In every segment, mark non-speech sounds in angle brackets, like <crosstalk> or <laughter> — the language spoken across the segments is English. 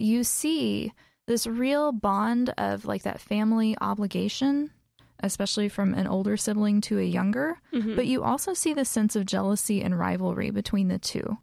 you see this real bond of like that family obligation, especially from an older sibling to a younger. Mm-hmm. But you also see the sense of jealousy and rivalry between the two.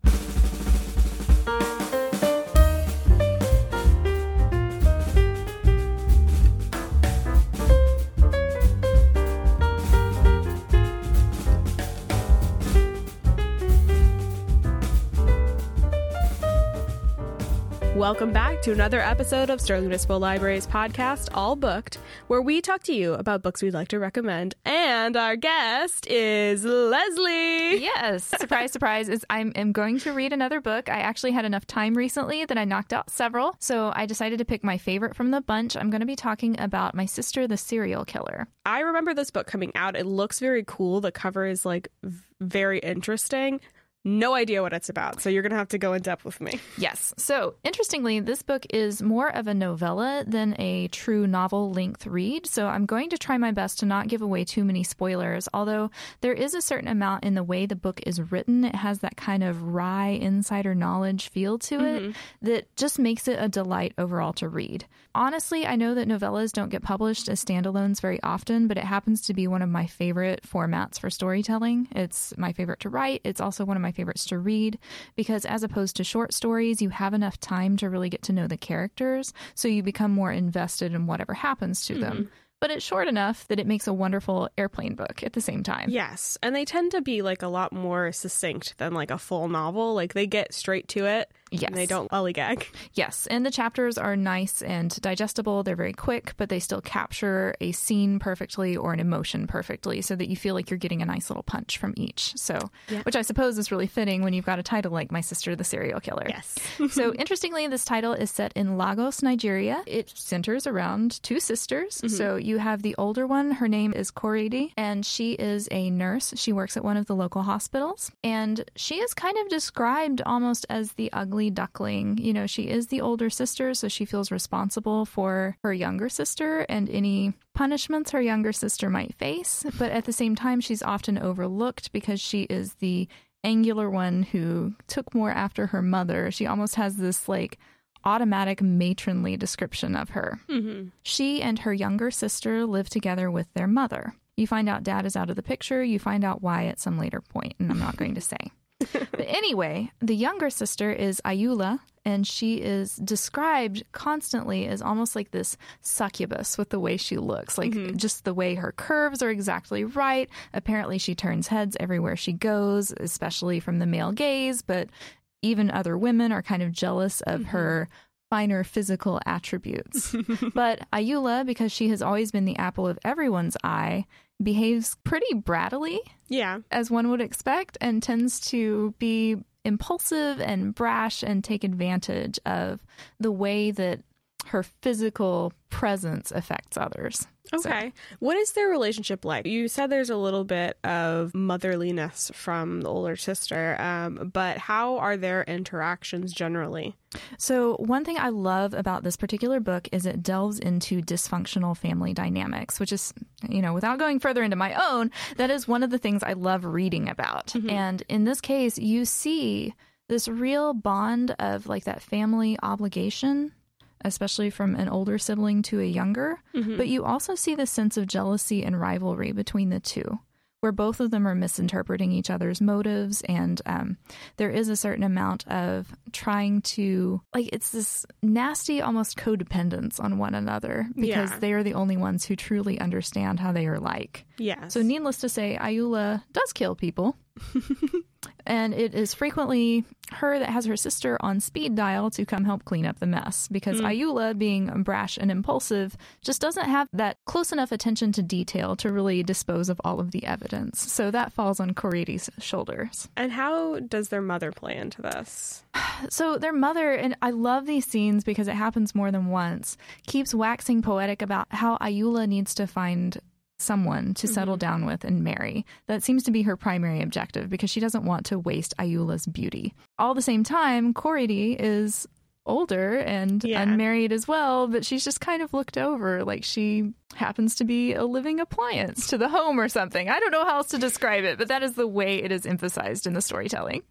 Welcome back to another episode of Sterling Municipal Library's podcast, All Booked, where we talk to you about books we'd like to recommend. And our guest is Leslie. Yes, surprise, surprise. Is I'm am going to read another book. I actually had enough time recently that I knocked out several, so I decided to pick my favorite from the bunch. I'm going to be talking about My Sister, the Serial Killer. I remember this book coming out. It looks very cool. The cover is like very interesting. No idea what it's about, so you're gonna have to go in depth with me. Yes. So, interestingly, this book is more of a novella than a true novel length read. So, I'm going to try my best to not give away too many spoilers, although there is a certain amount in the way the book is written. It has that kind of wry insider knowledge feel to it mm-hmm. that just makes it a delight overall to read. Honestly, I know that novellas don't get published as standalones very often, but it happens to be one of my favorite formats for storytelling. It's my favorite to write. It's also one of my favorites to read because, as opposed to short stories, you have enough time to really get to know the characters, so you become more invested in whatever happens to them. Hmm. But it's short enough that it makes a wonderful airplane book at the same time. Yes, and they tend to be like a lot more succinct than like a full novel. Like they get straight to it. Yes. And they don't lollygag. Yes, and the chapters are nice and digestible. They're very quick, but they still capture a scene perfectly or an emotion perfectly so that you feel like you're getting a nice little punch from each. So, Yeah. which I suppose is really fitting when you've got a title like My Sister the Serial Killer. Yes. <laughs> so, interestingly, this title is set in Lagos, Nigeria. It centers around two sisters. Mm-hmm. So, you have the older one, her name is Korede, and she is a nurse. She works at one of the local hospitals, and she is kind of described almost as the ugly duckling. You know, she is the older sister, so she feels responsible for her younger sister and any punishments her younger sister might face. But at the same time, she's often overlooked because she is the angular one who took more after her mother. She almost has this like automatic matronly description of her. Mm-hmm. She and her younger sister live together with their mother. You find out dad is out of the picture. You find out why at some later point, and I'm not going to say. <laughs> but anyway, the younger sister is Ayoola, and she is described constantly as almost like this succubus with the way she looks, like mm-hmm. just the way her curves are exactly right. Apparently, she turns heads everywhere she goes, especially from the male gaze, but even other women are kind of jealous of mm-hmm. her finer physical attributes. <laughs> but Ayoola, because she has always been the apple of everyone's eye, behaves pretty brattily, Yeah. as one would expect, and tends to be impulsive and brash and take advantage of the way that her physical presence affects others. So- Okay. What is their relationship like? You said there's a little bit of motherliness from the older sister, um, but how are their interactions generally? So, one thing I love about this particular book is it delves into dysfunctional family dynamics, which is, you know, without going further into my own, that is one of the things I love reading about. And in this case, you see this real bond of like that family obligation, especially from an older sibling to a younger. But you also see the sense of jealousy and rivalry between the two where both of them are misinterpreting each other's motives and um, there is a certain amount of trying to like it's this nasty almost codependence on one another because Yeah. they are the only ones who truly understand how they are like Yes. so needless to say Ayoola does kill people <laughs> and it is frequently her that has her sister on speed dial to come help clean up the mess because hmm. Ayoola, being brash and impulsive, just doesn't have that close enough attention to detail to really dispose of all of the evidence. So that falls on Korede's shoulders. and how does their mother play into this? <sighs> So their mother, and I love these scenes because it happens more than once, keeps waxing poetic about how Ayoola needs to find someone to settle mm-hmm. down with and marry. That seems to be her primary objective because she doesn't want to waste Ayoola's beauty. All the same time, Korede is older and Yeah. unmarried as well, but she's just kind of looked over like she happens to be a living appliance to the home or something. I don't know how else to describe it, but that is the way it is emphasized in the storytelling.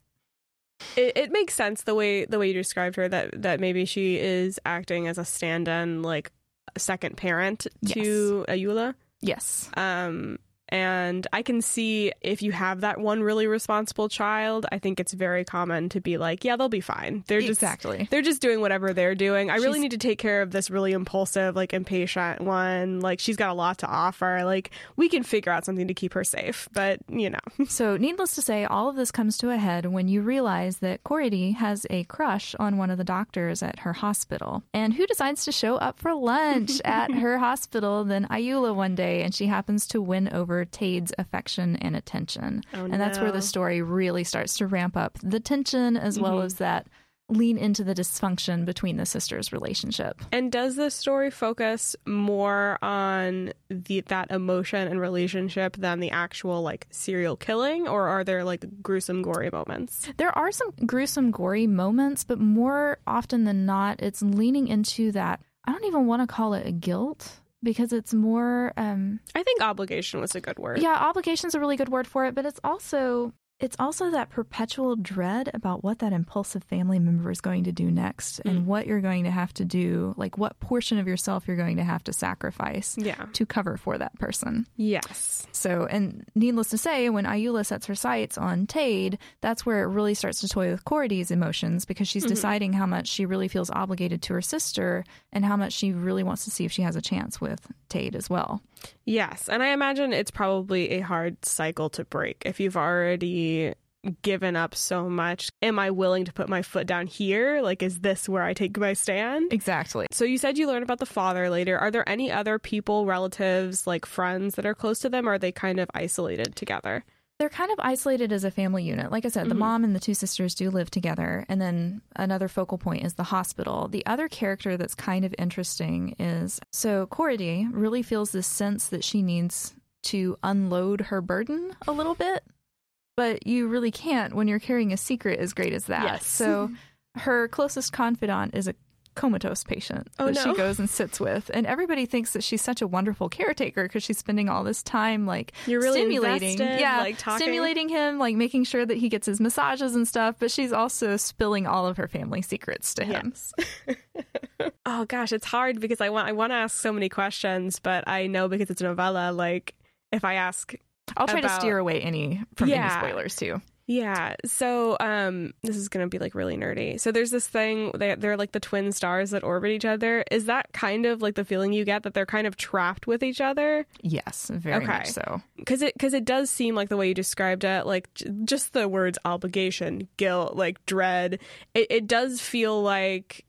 It, it makes sense the way the way you described her that that maybe she is acting as a stand-in, like second parent to Ayoola. Yes. Um, and I can see if you have that one really responsible child, I think it's very common to be like, yeah, they'll be fine. They're just exactly. they're just doing whatever they're doing. I really need to take care of this really impulsive, like impatient one. Like she's got a lot to offer. Like we can figure out something to keep her safe, but you know. <laughs> So, needless to say, all of this comes to a head when you realize that Cordy has a crush on one of the doctors at her hospital. And who decides to show up for lunch <laughs> at her hospital than Ayoola one day? And she happens to win over Tade's affection and attention. Oh, and that's where the story really starts to ramp up the tension as well mm-hmm. as that lean into the dysfunction between the sisters' relationship. And does the story focus more on the that emotion and relationship than the actual like serial killing, or are there like gruesome, gory moments? There are some gruesome, gory moments, but more often than not, it's leaning into that. I don't even want to call it a guilt because it's more, um, I think obligation was a good word. yeah, obligation's a really good word for it, but it's also. It's also that perpetual dread about what that impulsive family member is going to do next and mm. what you're going to have to do, like what portion of yourself you're going to have to sacrifice Yeah. to cover for that person. Yes. So, and needless to say, when Ayoola sets her sights on Tade, that's where it really starts to toy with Cordy's emotions because she's mm-hmm. deciding how much she really feels obligated to her sister and how much she really wants to see if she has a chance with Tade as well. Yes. And I imagine it's probably a hard cycle to break if you've already given up so much. Am I willing to put my foot down here? Like, is this where I take my stand? Exactly. So you said you learned about the father later. Are there any other people, relatives, like friends that are close to them, or are they kind of isolated together? They're kind of isolated as a family unit. Like I said, the mm-hmm. mom and the two sisters do live together. And then another focal point is the hospital. The other character that's kind of interesting is so Cordy really feels this sense that she needs to unload her burden a little bit, but you really can't when you're carrying a secret as great as that. Yes. So <laughs> her closest confidant is a comatose patient Oh, that she goes and sits with. And everybody thinks that she's such a wonderful caretaker because she's spending all this time like You're really stimulating, invested, yeah, like, talking. stimulating him, like making sure that he gets his massages and stuff. But she's also spilling all of her family secrets to him. Yes. <laughs> oh gosh, it's hard because I want I want to ask so many questions, but I know because it's a novella. Like, if I ask I'll try to steer away any from Yeah. any spoilers too. Yeah. So, um, this is gonna be like really nerdy. So there's this thing they they're like the twin stars that orbit each other. Is that kind of like the feeling you get that they're kind of trapped with each other? Yes, very Okay. much so. Because it because it does seem like the way you described it, like j- just the words obligation, guilt, like dread. It it does feel like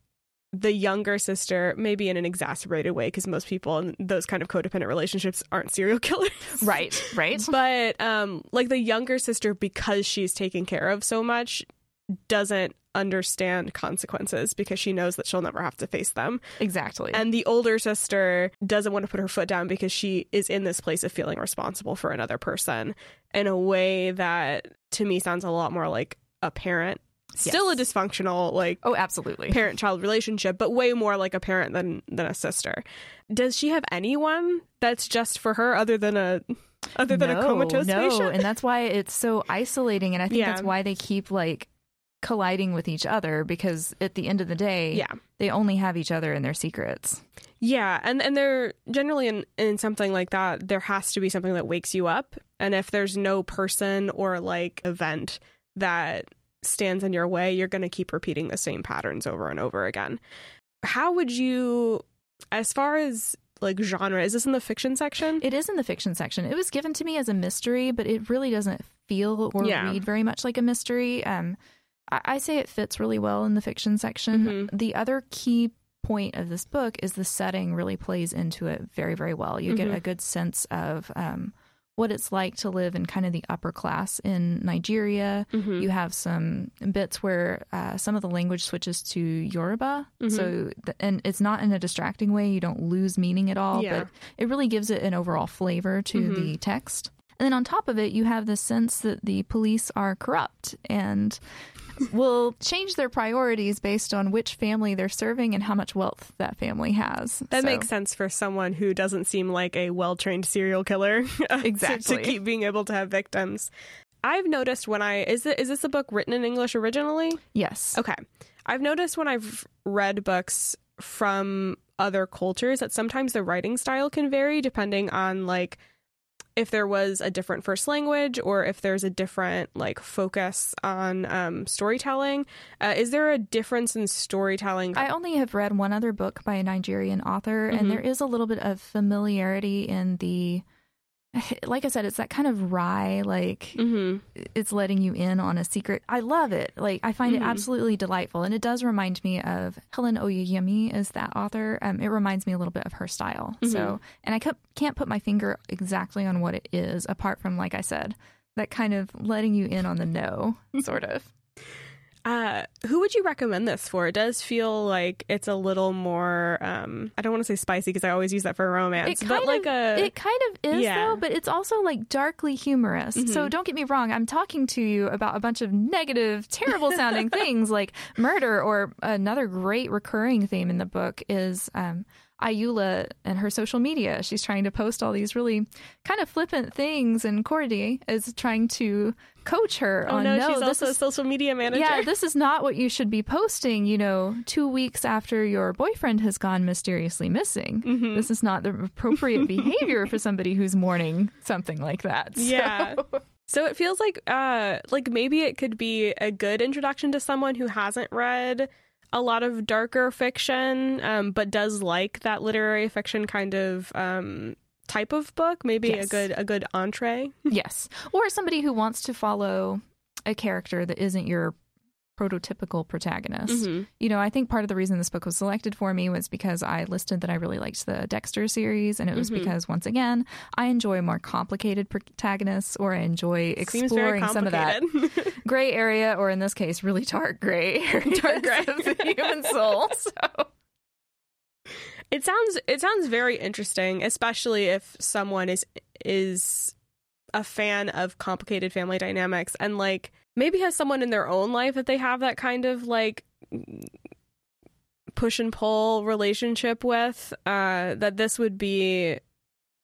the younger sister, maybe in an exacerbated way, because most people in those kind of codependent relationships aren't serial <laughs> killers. Right, right. but um like the younger sister because she's taken care of so much doesn't understand consequences because she knows that she'll never have to face them exactly. and the older sister doesn't want to put her foot down because she is in this place of feeling responsible for another person in a way that to me sounds a lot more like a parent still a dysfunctional like oh, absolutely. parent child relationship but way more like a parent than than a sister does she have anyone that's just for her other than a other than a comatose no, patient and that's why it's so isolating. And I think Yeah. that's why they keep like colliding with each other because at the end of the day, yeah they only have each other and their secrets. Yeah, and and there generally in in something like that, there has to be something that wakes you up. And if there's no person or like event that stands in your way, you're going to keep repeating the same patterns over and over again. How would you as far as like genre, is this in the fiction section? It is in the fiction section. It was given to me as a mystery, but it really doesn't feel or Yeah. read very much like a mystery. Um, I, I say it fits really well in the fiction section. Mhm. The other key point of this book is the setting really plays into it very, very well. You get Mhm. a good sense of um, what it's like to live in kind of the upper class in Nigeria. Mhm. You have some bits where uh, some of the language switches to Yoruba. So, th- and it's not in a distracting way. You don't lose meaning at all, Yeah. but it really gives it an overall flavor to the text. And then on top of it, you have the sense that the police are corrupt and will change their priorities based on which family they're serving and how much wealth that family has. That So- makes sense for someone who doesn't seem like a well trained serial killer <laughs> to- Exactly. to keep being able to have victims. I've noticed when I is it is this a book written in English originally? Yes. Okay. I've noticed when I've read books from other cultures that sometimes the writing style can vary depending on like if there was a different first language or if there's a different like focus on um, storytelling. Uh, is there a difference in storytelling? I only have read one other book by a Nigerian author, Mhm. and there is a little bit of familiarity in the. <laughs> Like I said, it's that kind of wry, like hmm it's letting you in on a secret. I love it. Like I find Mhm. it absolutely delightful, and it does remind me of Helen Oyeyemi is that author. Um, it reminds me a little bit of her style. So, and I can't put my finger exactly on what it is, apart from like I said, that kind of letting you in on the know, <laughs> sort of. Uh, who would you recommend this for? It does feel like it's a little more. Um, I don't want to say spicy because I always use that for romance, It but like of, a it kind of is yeah. though, but it's also like darkly humorous. So Mhm. don't get me wrong. I'm talking to you about a bunch of negative, terrible sounding <laughs> things like murder, or another great recurring theme in the book is um, Ayoola and her social media. She's trying to post all these really kind of flippant things, and Cordy is trying to coach her Oh on no, no, she's this also is a social media manager. yeah, this is not what you should be posting, you know, two weeks after your boyfriend has gone mysteriously missing. Mhm. This is not the appropriate <laughs> behavior for somebody who's mourning something like that. So- Yeah. So it feels like uh like maybe it could be a good introduction to someone who hasn't read a lot of darker fiction um but does like that literary fiction kind of um type of book, maybe a good a good entree. yes. Or somebody who wants to follow a character that isn't your prototypical protagonist. Mhm. You know, I think part of the reason this book was selected for me was because I listed that I really liked the Dexter series, and it was Mhm. because, once again, I enjoy more complicated protagonists, or I enjoy exploring some of that <laughs> gray area, or in this case, really dark gray <laughs> Dark gray. of the human soul. <laughs> So, It sounds it sounds very interesting, especially if someone is is a fan of complicated family dynamics and like maybe has someone in their own life that they have that kind of like push and pull relationship with uh that this would be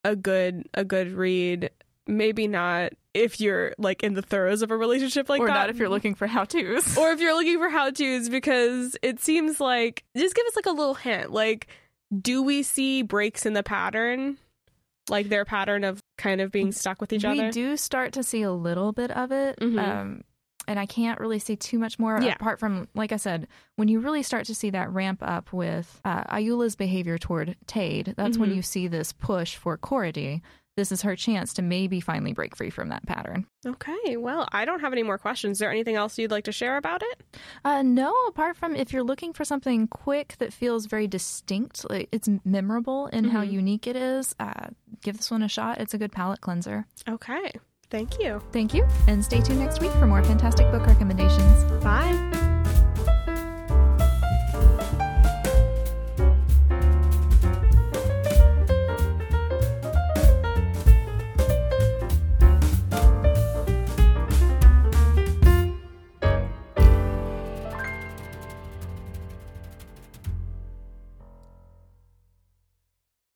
a good a good read maybe not if you're like in the throes of a relationship like that. or that not if you're looking for how tos. or if you're looking for how to's because it seems like just give us like a little hint like do we see breaks in the pattern like their pattern of kind of being stuck with each other? we do start to see a little bit of it. Mhm. Um, and I can't really say too much more Yeah. apart from, like I said, when you really start to see that ramp up with uh, Ayoola's behavior toward Tade, that's when Mhm. you see this push for Cordy. This is her chance to maybe finally break free from that pattern. okay well i don't have any more questions is there anything else you'd like to share about it Uh, no, apart from if you're looking for something quick that feels very distinct, like it's memorable in how Mhm. unique it is, uh, give this one a shot. It's a good palate cleanser. okay thank you Thank you, and stay tuned next week for more fantastic book recommendations. bye